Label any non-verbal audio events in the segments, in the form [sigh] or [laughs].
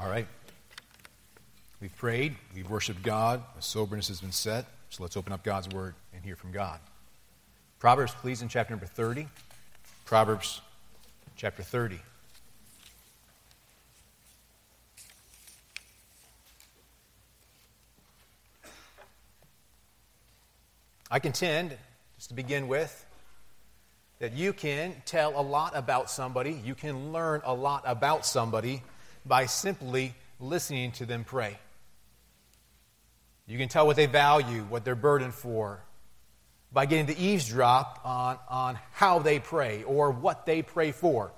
All right. We've prayed, we've worshiped God, a soberness has been set. So let's open up God's word and hear from God. Proverbs, please, in chapter number 30. Proverbs chapter 30. I contend, just to begin with, that you can tell a lot about somebody, you can learn a lot about somebody by simply listening to them pray. You can tell what they value, what they're burdened for, by getting to eavesdrop on, on how they pray or what they pray for.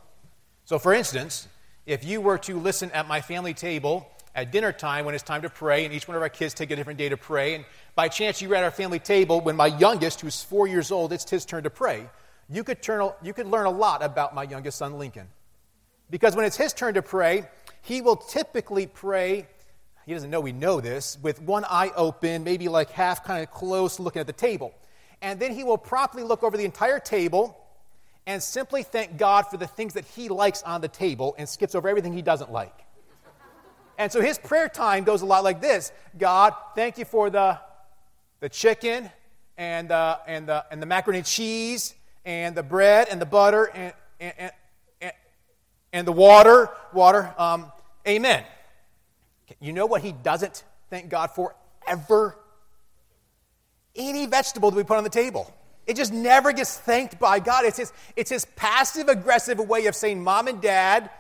So, for instance, if you were to listen at my family table at dinner time when it's time to pray, and each one of our kids take a different day to pray, and by chance you were at our family table when my youngest, who's four years old, it's his turn to pray, you could, turn, you could learn a lot about my youngest son, Lincoln. Because when it's his turn to pray, he will typically pray, he doesn't know we know this, with one eye open, maybe like half kind of close looking at the table. And then he will promptly look over the entire table and simply thank God for the things that he likes on the table and skips over everything he doesn't like. And so his prayer time goes a lot like this God, thank you for the, the chicken and, uh, and, the, and the macaroni and cheese and the bread and the butter and, and, and, and the water. Water. Um, amen. You know what he doesn't thank God for ever? Any vegetable that we put on the table. It just never gets thanked by God. It's his, it's his passive aggressive way of saying, Mom and Dad,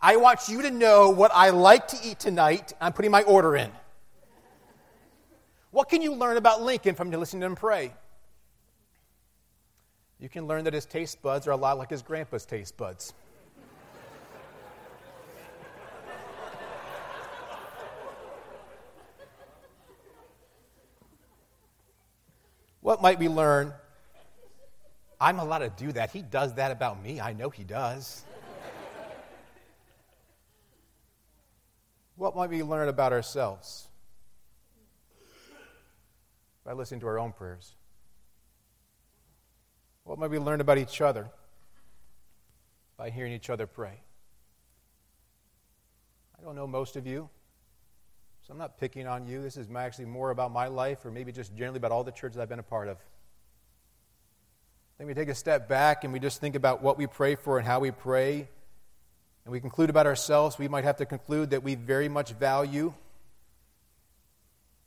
I want you to know what I like to eat tonight. I'm putting my order in. What can you learn about Lincoln from listening to him pray? You can learn that his taste buds are a lot like his grandpa's taste buds. What might we learn? I'm allowed to do that. He does that about me. I know he does. what might we learn about ourselves by listening to our own prayers? What might we learn about each other by hearing each other pray? I don't know most of you, so I'm not picking on you. This is actually more about my life, or maybe just generally about all the churches I've been a part of. I think we take a step back and we just think about what we pray for and how we pray and we conclude about ourselves, we might have to conclude that we very much value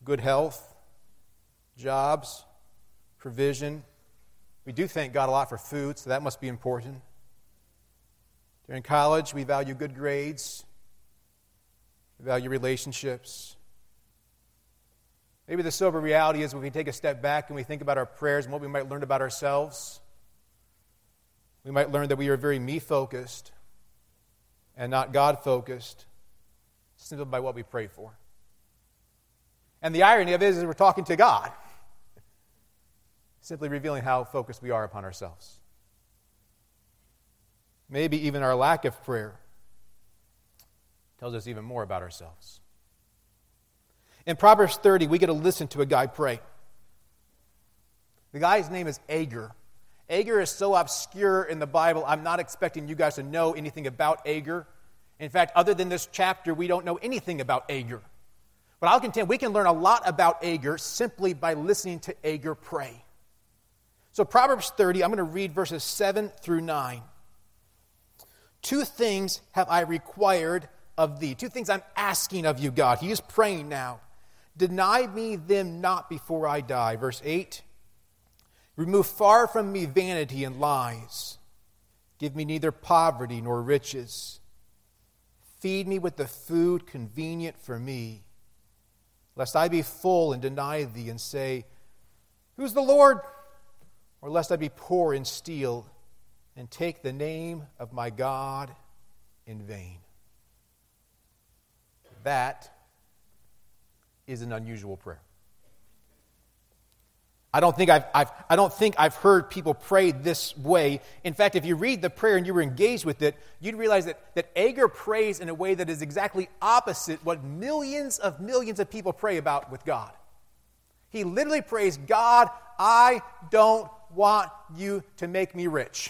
good health, jobs, provision. We do thank God a lot for food, so that must be important. During college, we value good grades, value relationships. Maybe the sober reality is when we take a step back and we think about our prayers and what we might learn about ourselves, we might learn that we are very me focused and not God focused simply by what we pray for. And the irony of it is we're talking to God, simply revealing how focused we are upon ourselves. Maybe even our lack of prayer tells us even more about ourselves. In Proverbs 30, we get to listen to a guy pray. The guy's name is Agur. Agur is so obscure in the Bible, I'm not expecting you guys to know anything about Agur. In fact, other than this chapter, we don't know anything about Agur. But I'll contend we can learn a lot about Agur simply by listening to Agur pray. So, Proverbs 30, I'm going to read verses 7 through 9. Two things have I required of thee. Two things I'm asking of you, God. He is praying now. Deny me them not before I die. Verse 8 Remove far from me vanity and lies. Give me neither poverty nor riches. Feed me with the food convenient for me, lest I be full and deny thee and say, Who's the Lord? Or lest I be poor and steal and take the name of my God in vain. That is an unusual prayer. I don't think I've, I've, I don't think I've heard people pray this way. In fact, if you read the prayer and you were engaged with it, you'd realize that, that Agur prays in a way that is exactly opposite what millions of millions of people pray about with God. He literally prays, God, I don't want you to make me rich.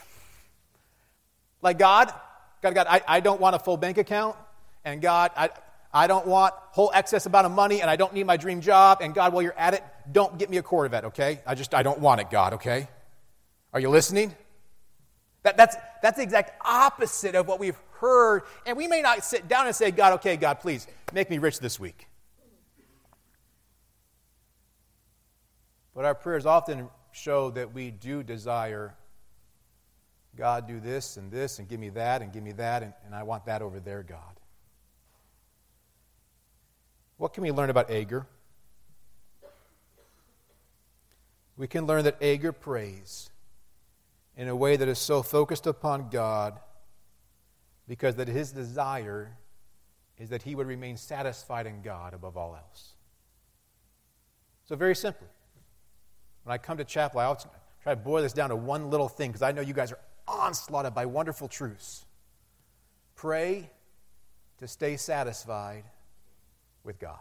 Like, God, God, God, I, I don't want a full bank account. And God, I, I don't want whole excess amount of money and I don't need my dream job. And God, while you're at it, don't get me a Corvette, okay? I just, I don't want it, God, okay? Are you listening? That, that's, that's the exact opposite of what we've heard. And we may not sit down and say, God, okay, God, please make me rich this week. But our prayers often show that we do desire God, do this and this and give me that and give me that, and, and I want that over there, God. What can we learn about Agur? We can learn that Agur prays in a way that is so focused upon God because that his desire is that he would remain satisfied in God above all else. So, very simply, when I come to chapel, I always try to boil this down to one little thing because I know you guys are onslaughted by wonderful truths. Pray to stay satisfied with God.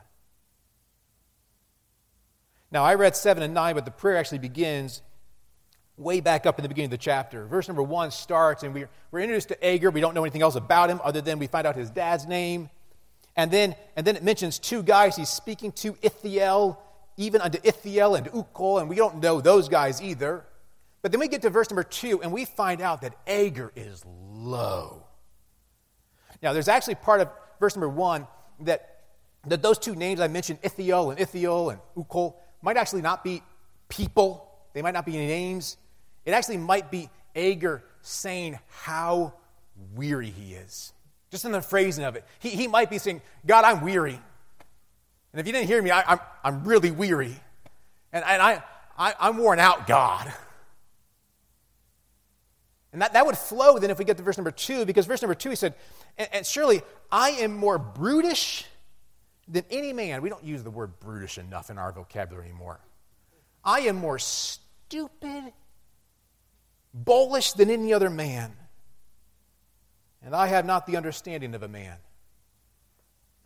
Now, I read 7 and 9, but the prayer actually begins way back up in the beginning of the chapter. Verse number 1 starts, and we're, introduced to Agur. We don't know anything else about him other than we find out his dad's name. And then, and then it mentions two guys he's speaking to Ithiel, even unto Ithiel and Ucal, and we don't know those guys either. But then we get to verse number 2, and we find out that Agur is low. Now, there's actually part of verse number 1 that that those two names I mentioned, Ithiel and Ithiel and Ucal, might actually not be people. They might not be names. It actually might be Agur saying how weary he is. Just in the phrasing of it. He, he might be saying, God, I'm weary. And if you didn't hear me, I, am I'm, I'm really weary. And, and I, I, I'm worn out, God. And that, that would flow then if we get to verse number two, because verse number two, he said, and, and surely I am more brutish than any man. We don't use the word brutish enough in our vocabulary anymore. I am more stupid, bullish than any other man, and I have not the understanding of a man.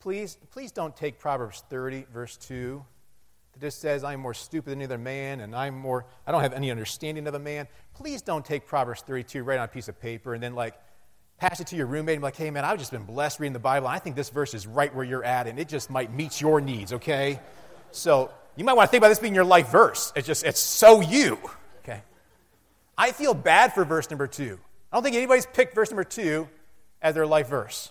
Please, please don't take Proverbs 30, verse 2, that just says, I'm more stupid than any other man, and I'm more, I don't have any understanding of a man. Please don't take Proverbs 32, write on a piece of paper, and then like pass it to your roommate and be like, hey, man, I've just been blessed reading the Bible. I think this verse is right where you're at, and it just might meet your needs, okay? So you might want to think about this being your life verse. It's just, it's so you, okay? I feel bad for verse number two. I don't think anybody's picked verse number two as their life verse.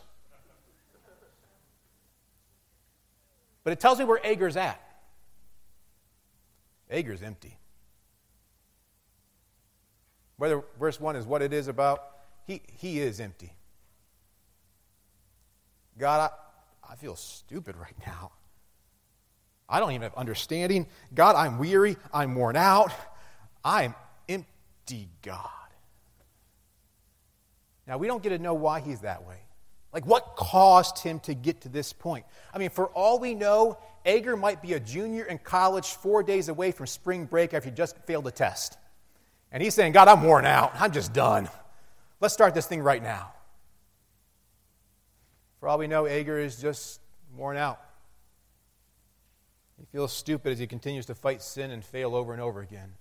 But it tells me where Agur's at. Agur's empty. Whether verse 1 is what it is about, he, he is empty. God, I, I feel stupid right now. I don't even have understanding. God, I'm weary. I'm worn out. I'm empty, God. Now, we don't get to know why he's that way. Like, what caused him to get to this point? I mean, for all we know, Agur might be a junior in college four days away from spring break after he just failed a test. And he's saying, God, I'm worn out. I'm just done. Let's start this thing right now. For all we know, Agur is just worn out. He feels stupid as he continues to fight sin and fail over and over again.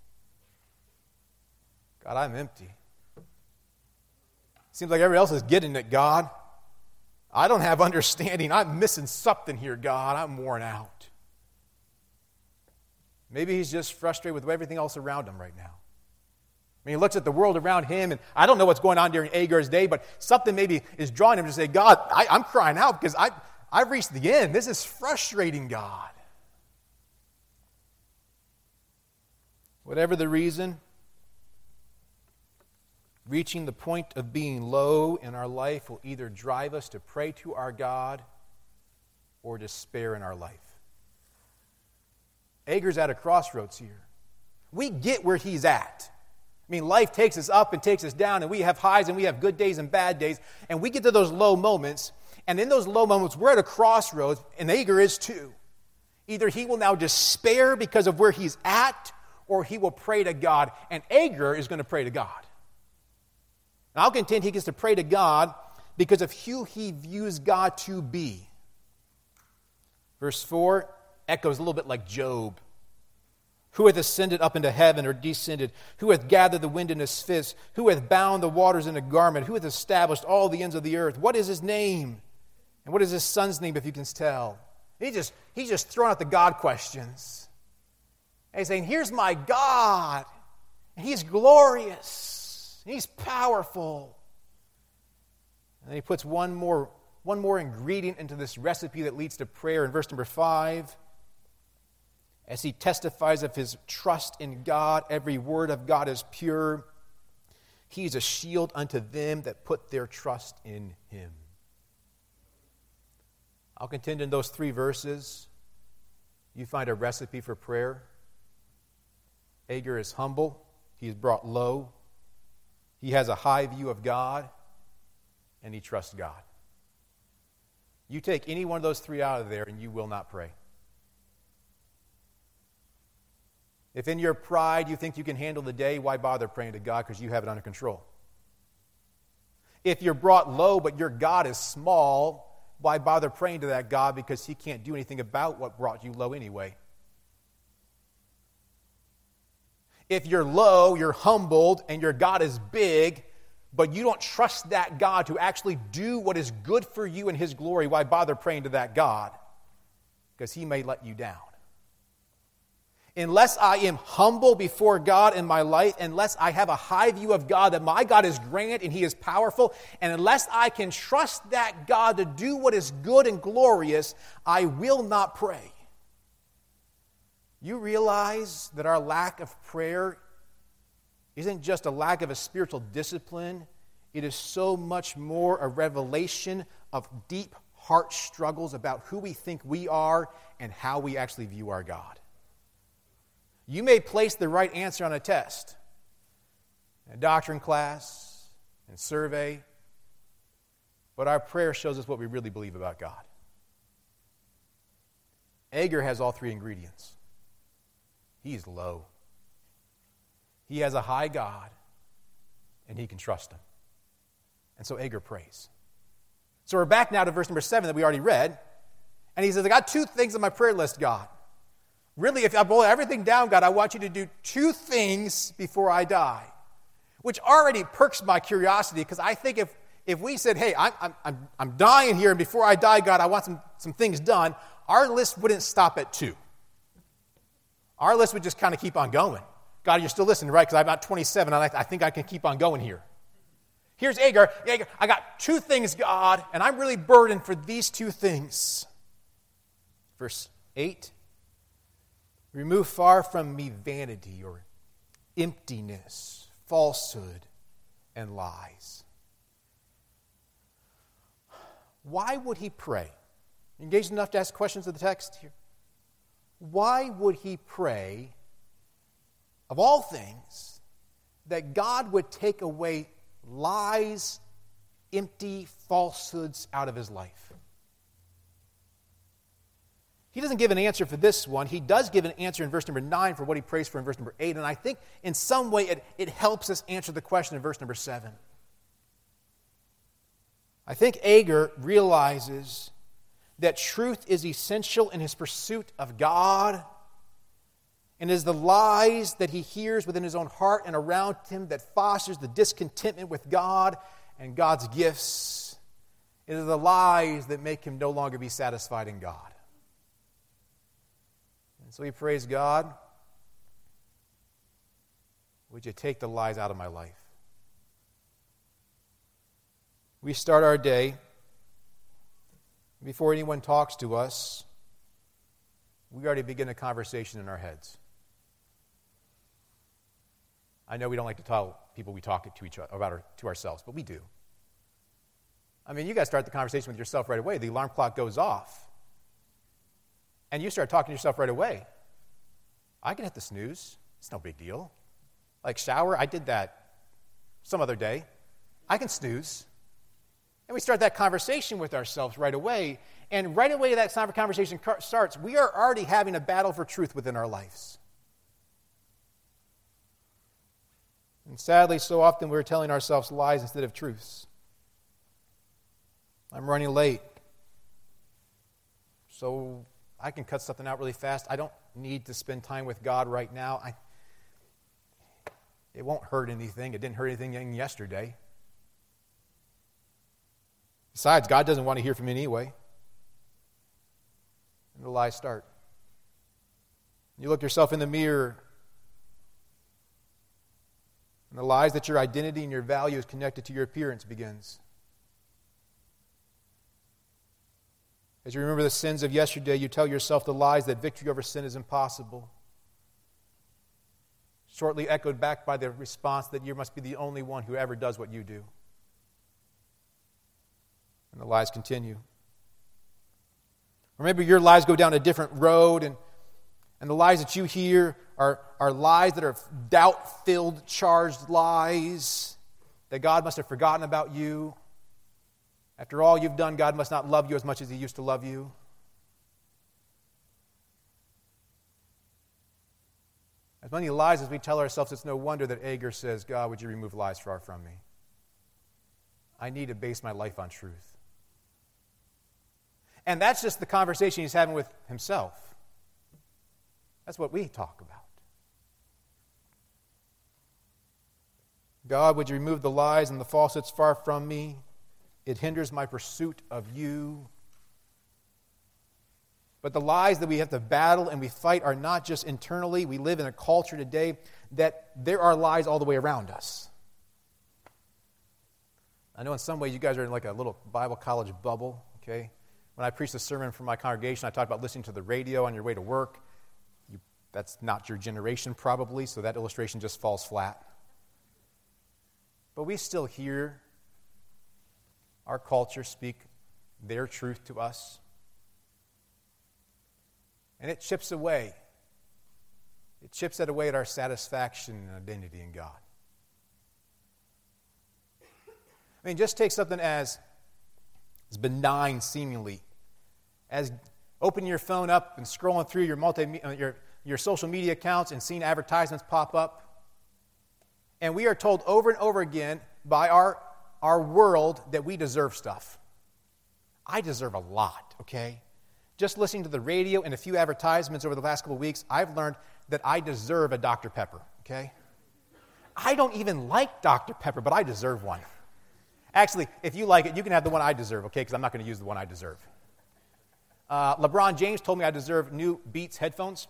God, I'm empty. Seems like everybody else is getting it, God. I don't have understanding. I'm missing something here, God. I'm worn out. Maybe he's just frustrated with everything else around him right now. I mean, he looks at the world around him, and I don't know what's going on during Agur's day, but something maybe is drawing him to say, God, I, am crying out because I, I've reached the end. This is frustrating, God. Whatever the reason, reaching the point of being low in our life will either drive us to pray to our God or despair in our life. Agur's at a crossroads here. We get where he's at. I mean, life takes us up and takes us down, and we have highs and we have good days and bad days, and we get to those low moments, and in those low moments, we're at a crossroads, and Agur is too. Either he will now despair because of where he's at, or he will pray to God, and Agur is going to pray to God. And I'll contend he gets to pray to God because of who he views God to be. Verse 4 echoes a little bit like Job. Who hath ascended up into heaven or descended? Who hath gathered the wind in his fist? Who hath bound the waters in a garment? Who hath established all the ends of the earth? What is his name? And what is his son's name, if you can tell? He just, he's just throwing out the God questions. And he's saying, Here's my God. And he's glorious. And he's powerful. And then he puts one more, one more ingredient into this recipe that leads to prayer in verse number five. As he testifies of his trust in God, every word of God is pure. He is a shield unto them that put their trust in him. I'll contend in those three verses, you find a recipe for prayer. Agur is humble, he is brought low, he has a high view of God, and he trusts God. You take any one of those three out of there, and you will not pray. If in your pride you think you can handle the day, why bother praying to God because you have it under control? If you're brought low but your God is small, why bother praying to that God because he can't do anything about what brought you low anyway? If you're low, you're humbled, and your God is big, but you don't trust that God to actually do what is good for you in his glory, why bother praying to that God? Because he may let you down unless I am humble before God in my life, unless I have a high view of God that my God is grand and He is powerful, and unless I can trust that God to do what is good and glorious, I will not pray. You realize that our lack of prayer isn't just a lack of a spiritual discipline, it is so much more a revelation of deep heart struggles about who we think we are and how we actually view our God. You may place the right answer on a test, a doctrine class, and survey, but our prayer shows us what we really believe about God. Agur has all three ingredients. He's low. He has a high God, and he can trust him. And so Agur prays. So we're back now to verse number seven that we already read. And he says, I got two things on my prayer list, God. Really, if I boil everything down, God, I want you to do two things before I die, which already perks my curiosity because I think if, if we said, hey, I'm, I'm, I'm dying here, and before I die, God, I want some, some things done, our list wouldn't stop at two. Our list would just kind of keep on going. God, you're still listening, right? Because I'm about 27, and I, I think I can keep on going here. Here's Agur. Agur. I got two things, God, and I'm really burdened for these two things. Verse 8 Remove far from me vanity or emptiness, falsehood, and lies. Why would he pray? Engaged enough to ask questions of the text here? Why would he pray, of all things, that God would take away lies, empty falsehoods out of his life? He doesn't give an answer for this one. He does give an answer in verse number 9 for what he prays for in verse number 8. And I think in some way it, it helps us answer the question in verse number 7. I think Agur realizes that truth is essential in his pursuit of God and is the lies that he hears within his own heart and around him that fosters the discontentment with God and God's gifts. It is the lies that make him no longer be satisfied in God. So we praise God. Would you take the lies out of my life? We start our day. Before anyone talks to us, we already begin a conversation in our heads. I know we don't like to tell people we talk to each other about our, to ourselves, but we do. I mean, you guys start the conversation with yourself right away. The alarm clock goes off and you start talking to yourself right away. I can hit the snooze. It's no big deal. Like shower, I did that some other day. I can snooze. And we start that conversation with ourselves right away. And right away that conversation starts, we are already having a battle for truth within our lives. And sadly, so often we're telling ourselves lies instead of truths. I'm running late. So I can cut something out really fast. I don't need to spend time with God right now. I, it won't hurt anything. It didn't hurt anything yesterday. Besides, God doesn't want to hear from me anyway. And the lies start. You look yourself in the mirror, and the lies that your identity and your value is connected to your appearance begins. As you remember the sins of yesterday, you tell yourself the lies that victory over sin is impossible. Shortly echoed back by the response that you must be the only one who ever does what you do. And the lies continue. Or maybe your lies go down a different road, and, and the lies that you hear are, are lies that are doubt filled, charged lies that God must have forgotten about you after all you've done, God must not love you as much as He used to love you. As many lies as we tell ourselves, it's no wonder that Agur says, God, would you remove lies far from me? I need to base my life on truth. And that's just the conversation he's having with himself. That's what we talk about. God, would you remove the lies and the falsehoods far from me? It hinders my pursuit of you. But the lies that we have to battle and we fight are not just internally. We live in a culture today that there are lies all the way around us. I know in some ways you guys are in like a little Bible college bubble, okay? When I preached a sermon for my congregation, I talked about listening to the radio on your way to work. You, that's not your generation, probably, so that illustration just falls flat. But we still hear our culture speak their truth to us. And it chips away. It chips at away at our satisfaction and identity in God. I mean, just take something as, as benign, seemingly, as opening your phone up and scrolling through your, multi, uh, your, your social media accounts and seeing advertisements pop up. And we are told over and over again by our our world that we deserve stuff. I deserve a lot, okay? Just listening to the radio and a few advertisements over the last couple of weeks, I've learned that I deserve a Dr. Pepper, okay? I don't even like Dr. Pepper, but I deserve one. Actually, if you like it, you can have the one I deserve, okay? Because I'm not going to use the one I deserve. Uh, LeBron James told me I deserve new Beats headphones.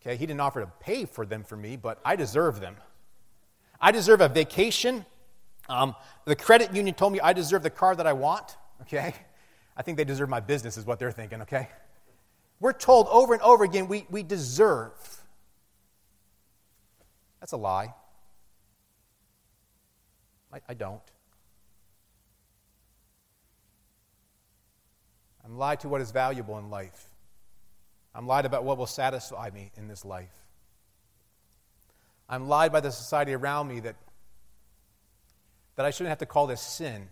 Okay, he didn't offer to pay for them for me, but I deserve them. I deserve a vacation um, the credit union told me I deserve the car that I want, okay? I think they deserve my business, is what they're thinking, okay? We're told over and over again we, we deserve. That's a lie. I, I don't. I'm lied to what is valuable in life. I'm lied about what will satisfy me in this life. I'm lied by the society around me that that I shouldn't have to call this sin.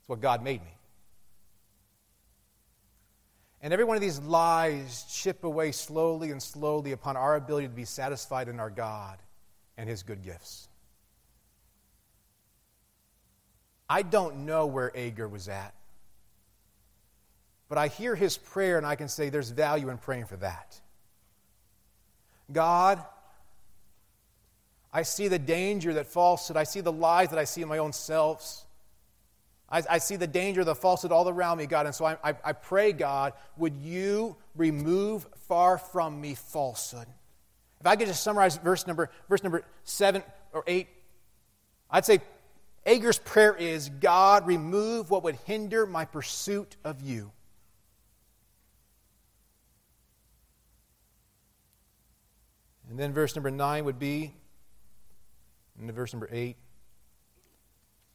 It's what God made me. And every one of these lies chip away slowly and slowly upon our ability to be satisfied in our God and His good gifts. I don't know where Agur was at, but I hear his prayer and I can say there's value in praying for that. God, I see the danger that falsehood, I see the lies that I see in my own selves. I, I see the danger, the falsehood all around me, God. And so I, I, I pray, God, would you remove far from me falsehood? If I could just summarize verse number, verse number seven or eight, I'd say Agur's prayer is God, remove what would hinder my pursuit of you. And then verse number nine would be in verse number 8.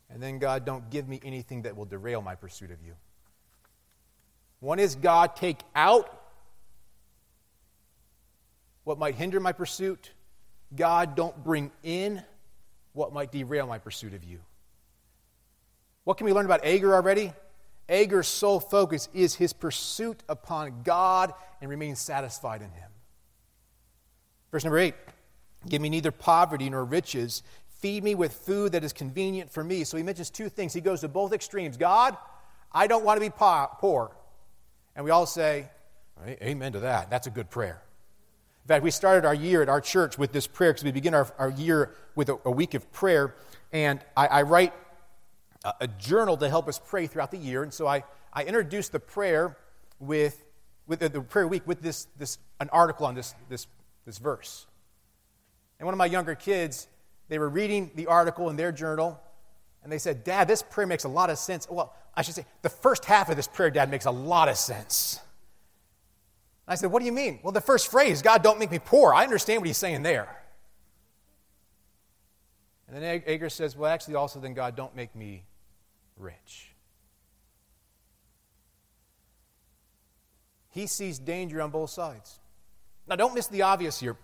And then, God, don't give me anything that will derail my pursuit of you. One is, God, take out what might hinder my pursuit. God, don't bring in what might derail my pursuit of you. What can we learn about Agur already? Agur's sole focus is his pursuit upon God and remaining satisfied in him. Verse number 8 Give me neither poverty nor riches. Feed me with food that is convenient for me. So he mentions two things. He goes to both extremes. God, I don't want to be poor. And we all say, Amen to that. That's a good prayer. In fact, we started our year at our church with this prayer because we begin our, our year with a, a week of prayer. And I, I write a, a journal to help us pray throughout the year. And so I, I introduced the prayer with, with the, the prayer week with this, this, an article on this, this, this verse. And one of my younger kids, they were reading the article in their journal, and they said, Dad, this prayer makes a lot of sense. Well, I should say, the first half of this prayer, Dad, makes a lot of sense. I said, What do you mean? Well, the first phrase, God, don't make me poor. I understand what he's saying there. And then Agur says, Well, actually, also, then, God, don't make me rich. He sees danger on both sides. Now, don't miss the obvious here.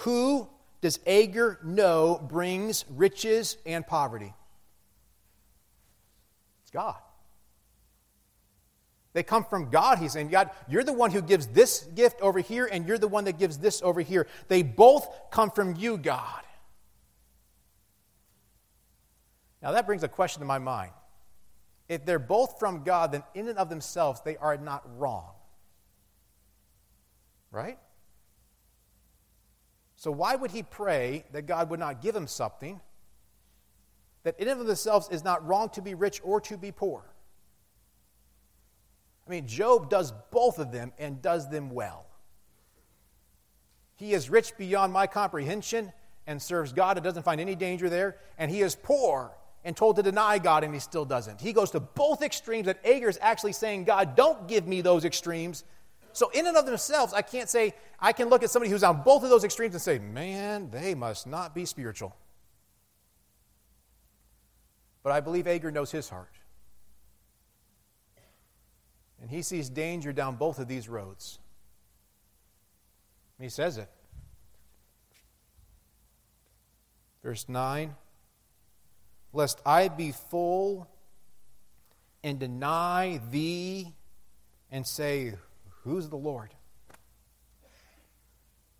Who does Agur know brings riches and poverty? It's God. They come from God. He's saying, God, you're the one who gives this gift over here, and you're the one that gives this over here. They both come from you, God. Now, that brings a question to my mind. If they're both from God, then in and of themselves, they are not wrong. Right? So, why would he pray that God would not give him something that in and of themselves is not wrong to be rich or to be poor? I mean, Job does both of them and does them well. He is rich beyond my comprehension and serves God and doesn't find any danger there, and he is poor and told to deny God, and he still doesn't. He goes to both extremes that Agur is actually saying, God, don't give me those extremes. So, in and of themselves, I can't say, I can look at somebody who's on both of those extremes and say, man, they must not be spiritual. But I believe Agur knows his heart. And he sees danger down both of these roads. He says it. Verse 9 lest I be full and deny thee and say, Who's the Lord?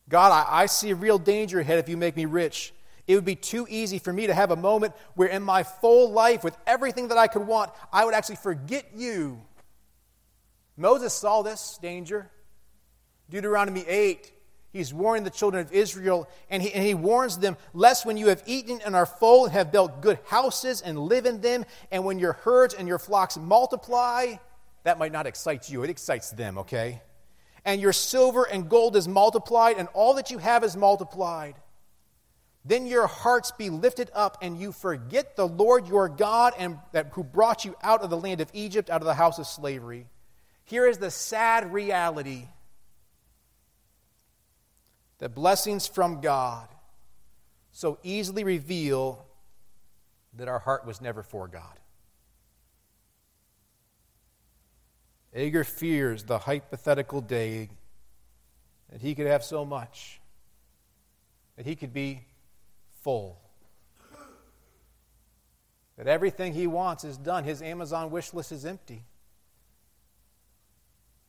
God, I, I, see a real danger ahead if you make me rich. It would be too easy for me to have a moment where, in my full life, with everything that I could want, I would actually forget you. Moses saw this danger. Deuteronomy 8 He's warning the children of Israel, and he, and he warns them, Lest when you have eaten and are full and have built good houses and live in them, and when your herds and your flocks multiply, that might not excite you, it excites them, okay? And your silver and gold is multiplied, and all that you have is multiplied. Then your hearts be lifted up, and you forget the Lord your God, and that, who brought you out of the land of Egypt, out of the house of slavery. Here is the sad reality that blessings from God so easily reveal that our heart was never for God. Agur fears the hypothetical day that he could have so much, that he could be full, that everything he wants is done. His Amazon wish list is empty.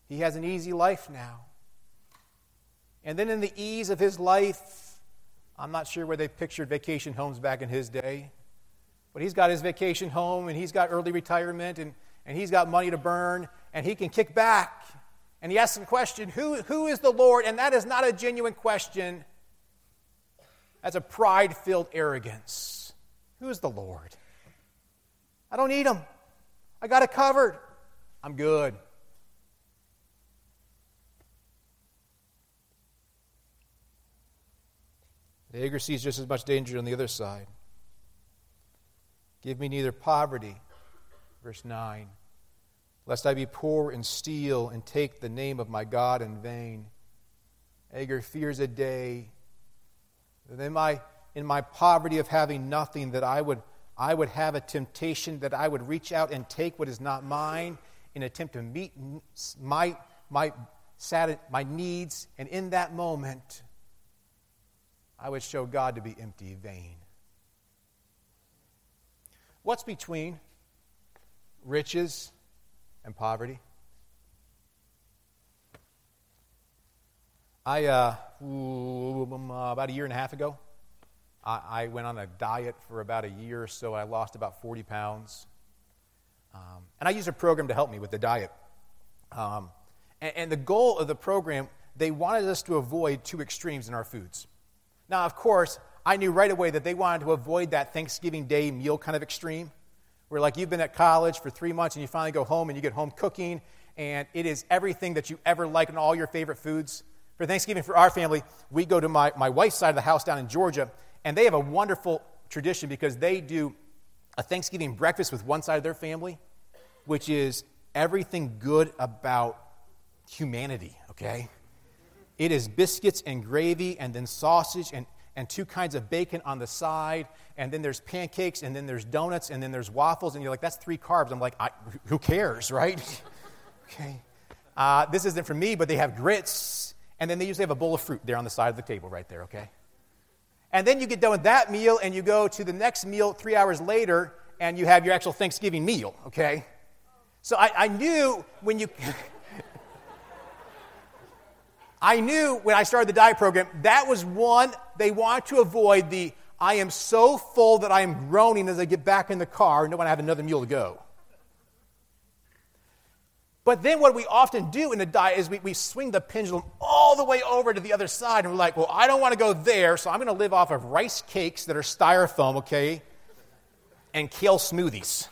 He has an easy life now. And then in the ease of his life, I'm not sure where they pictured vacation homes back in his day, but he's got his vacation home and he's got early retirement and, and he's got money to burn and he can kick back. And he asks the question, who, who is the Lord? And that is not a genuine question. That's a pride filled arrogance. Who is the Lord? I don't need him. I got it covered. I'm good. The Agur sees just as much danger on the other side. Give me neither poverty, verse 9, lest I be poor and steal and take the name of my God in vain. Agur fears a day that in my, in my poverty of having nothing, that I would, I would have a temptation that I would reach out and take what is not mine in attempt to meet my, my, my needs. And in that moment, I would show God to be empty, vain. What's between riches and poverty? I, uh, about a year and a half ago, I, I, went on a diet for about a year or so. I lost about 40 pounds. Um, and I used a program to help me with the diet. Um, and, and the goal of the program, they wanted us to avoid two extremes in our foods. Now, of course, I knew right away that they wanted to avoid that Thanksgiving Day meal kind of extreme. Where like you've been at college for three months and you finally go home and you get home cooking and it is everything that you ever like and all your favorite foods. For Thanksgiving for our family, we go to my, my wife's side of the house down in Georgia, and they have a wonderful tradition because they do a Thanksgiving breakfast with one side of their family, which is everything good about humanity, okay? It is biscuits and gravy and then sausage and, and two kinds of bacon on the side. And then there's pancakes and then there's donuts and then there's waffles. And you're like, that's three carbs. I'm like, who cares, [laughs] right? okay. Uh, this isn't for me, but they have grits. And then they usually have a bowl of fruit there on the side of the table right there, okay? And then you get done with that meal and you go to the next meal three hours later and you have your actual Thanksgiving meal, okay? So I, I knew when you. [laughs] I knew when I started the diet program, that was one, they want to avoid the I am so full that I am groaning as I get back in the car and don't want to have another meal to go. But then what we often do in the diet is we, we swing the pendulum all the way over to the other side and we're like, well, I don't want to go there, so I'm going to live off of rice cakes that are styrofoam, okay, and kale smoothies.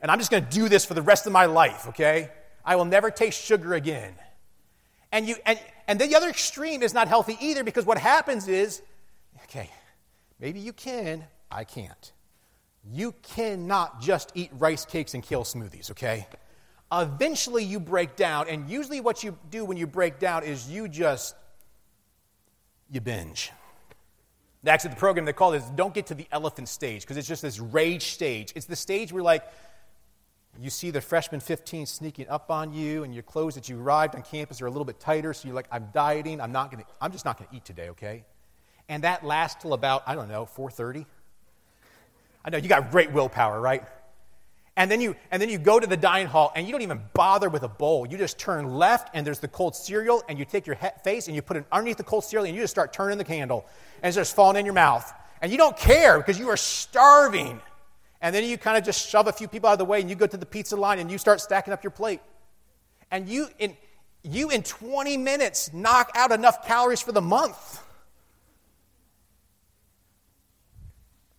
And I'm just going to do this for the rest of my life, okay? I will never taste sugar again. And, you, and, and the other extreme is not healthy either because what happens is okay, maybe you can, I can't. You cannot just eat rice cakes and kale smoothies, okay? Eventually you break down, and usually what you do when you break down is you just you binge. Actually, the program they call this "Don't get to the elephant stage" because it's just this rage stage. It's the stage where like you see the freshman 15 sneaking up on you, and your clothes that you arrived on campus are a little bit tighter, so you're like, I'm dieting, I'm, not gonna, I'm just not to eat today, okay? And that lasts till about, I don't know, 4.30. I know, you got great willpower, right? And then, you, and then you go to the dining hall, and you don't even bother with a bowl. You just turn left, and there's the cold cereal, and you take your he- face, and you put it underneath the cold cereal, and you just start turning the candle, and it's just falling in your mouth. And you don't care because you are starving and then you kind of just shove a few people out of the way and you go to the pizza line and you start stacking up your plate. And you in, you in 20 minutes knock out enough calories for the month.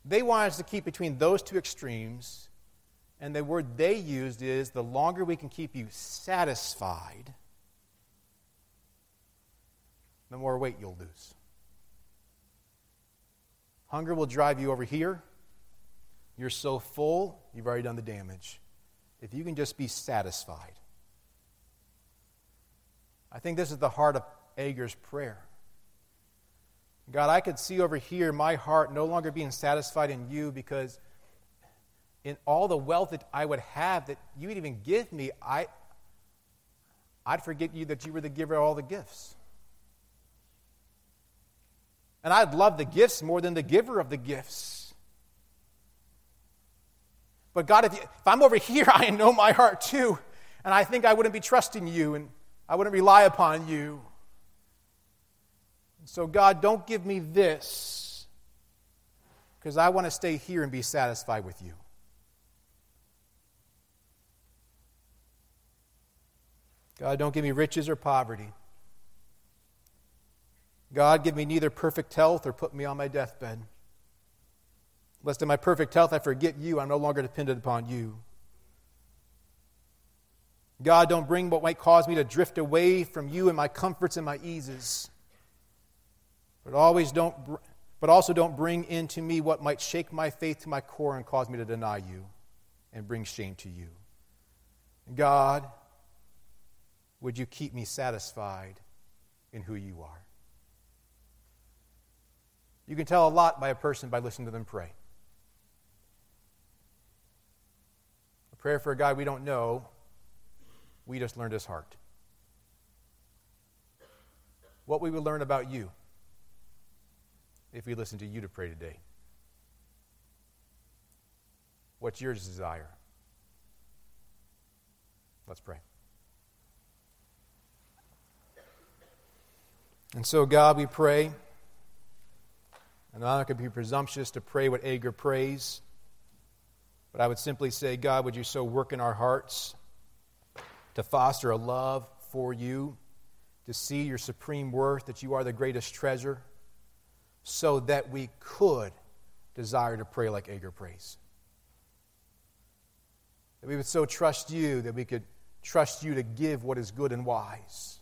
They want us to keep between those two extremes. And the word they used is the longer we can keep you satisfied, the more weight you'll lose. Hunger will drive you over here. You're so full, you've already done the damage. If you can just be satisfied. I think this is the heart of Agur's prayer. God, I could see over here my heart no longer being satisfied in you because in all the wealth that I would have that you would even give me, I, I'd forget you that you were the giver of all the gifts. And I'd love the gifts more than the giver of the gifts. But God, if, you, if I'm over [laughs] here, I know my heart too. And I think I wouldn't be trusting you and I wouldn't rely upon you. So, God, don't give me this because I want to stay here and be satisfied with you. God, don't give me riches or poverty. God, give me neither perfect health or put me on my deathbed. Lest in my perfect health I forget you, I'm no longer dependent upon you. God, don't bring what might cause me to drift away from you and my comforts and my eases. But always don't but also don't bring into me what might shake my faith to my core and cause me to deny you and bring shame to you. God, would you keep me satisfied in who you are? You can tell a lot by a person by listening to them pray. Prayer for a God we don't know, we just learned his heart. What we would learn about you if we listen to you to pray today. What's your desire? Let's pray. And so, God, we pray. And I'm not going to be presumptuous to pray what Agur prays. But I would simply say, God, would you so work in our hearts to foster a love for you, to see your supreme worth, that you are the greatest treasure, so that we could desire to pray like Agur prays. that we would so trust you that we could trust you to give what is good and wise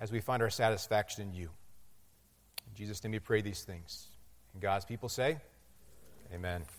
as we find our satisfaction in you. In Jesus' name we pray these things. And God's people say, Amen.